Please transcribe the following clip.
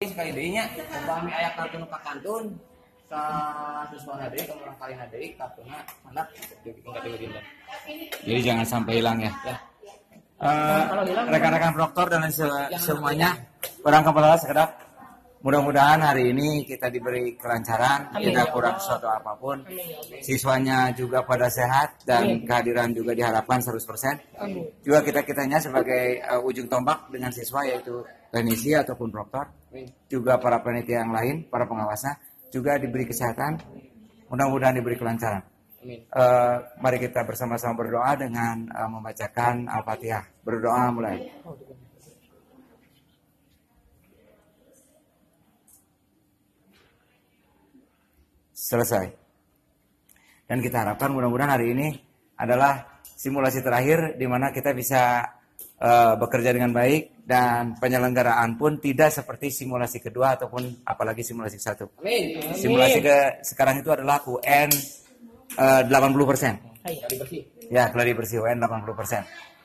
sekali deui nya umpami aya kartu nu kakantun ka siswana deui ka urang kalina deui kartuna handap dibikin ka dinten. Jadi jangan sampai hilang ya. Ya. Eh, rekan-rekan proktor dan se- semuanya, orang kepala sekedap mudah-mudahan hari ini kita diberi kelancaran, Amin. tidak kurang sesuatu apa pun. Siswanya juga pada sehat dan kehadiran juga diharapkan 100%. Juga kita-kitanya sebagai eh, ujung tombak dengan siswa yaitu teknisi ataupun proktor, juga para panitia yang lain, para pengawasnya juga diberi kesehatan, mudah-mudahan diberi kelancaran. Amin. Eh, mari kita bersama-sama berdoa dengan eh, membacakan Al-Fatihah. Berdoa mulai. Selesai. Dan kita harapkan mudah-mudahan hari ini adalah simulasi terakhir di mana kita bisa eh, bekerja dengan baik dan penyelenggaraan pun tidak seperti simulasi kedua ataupun apalagi simulasi satu. Amin. Simulasi ke sekarang itu adalah UN eh, 80%. Hai, bersih. Ya, gladi bersih UN 80%.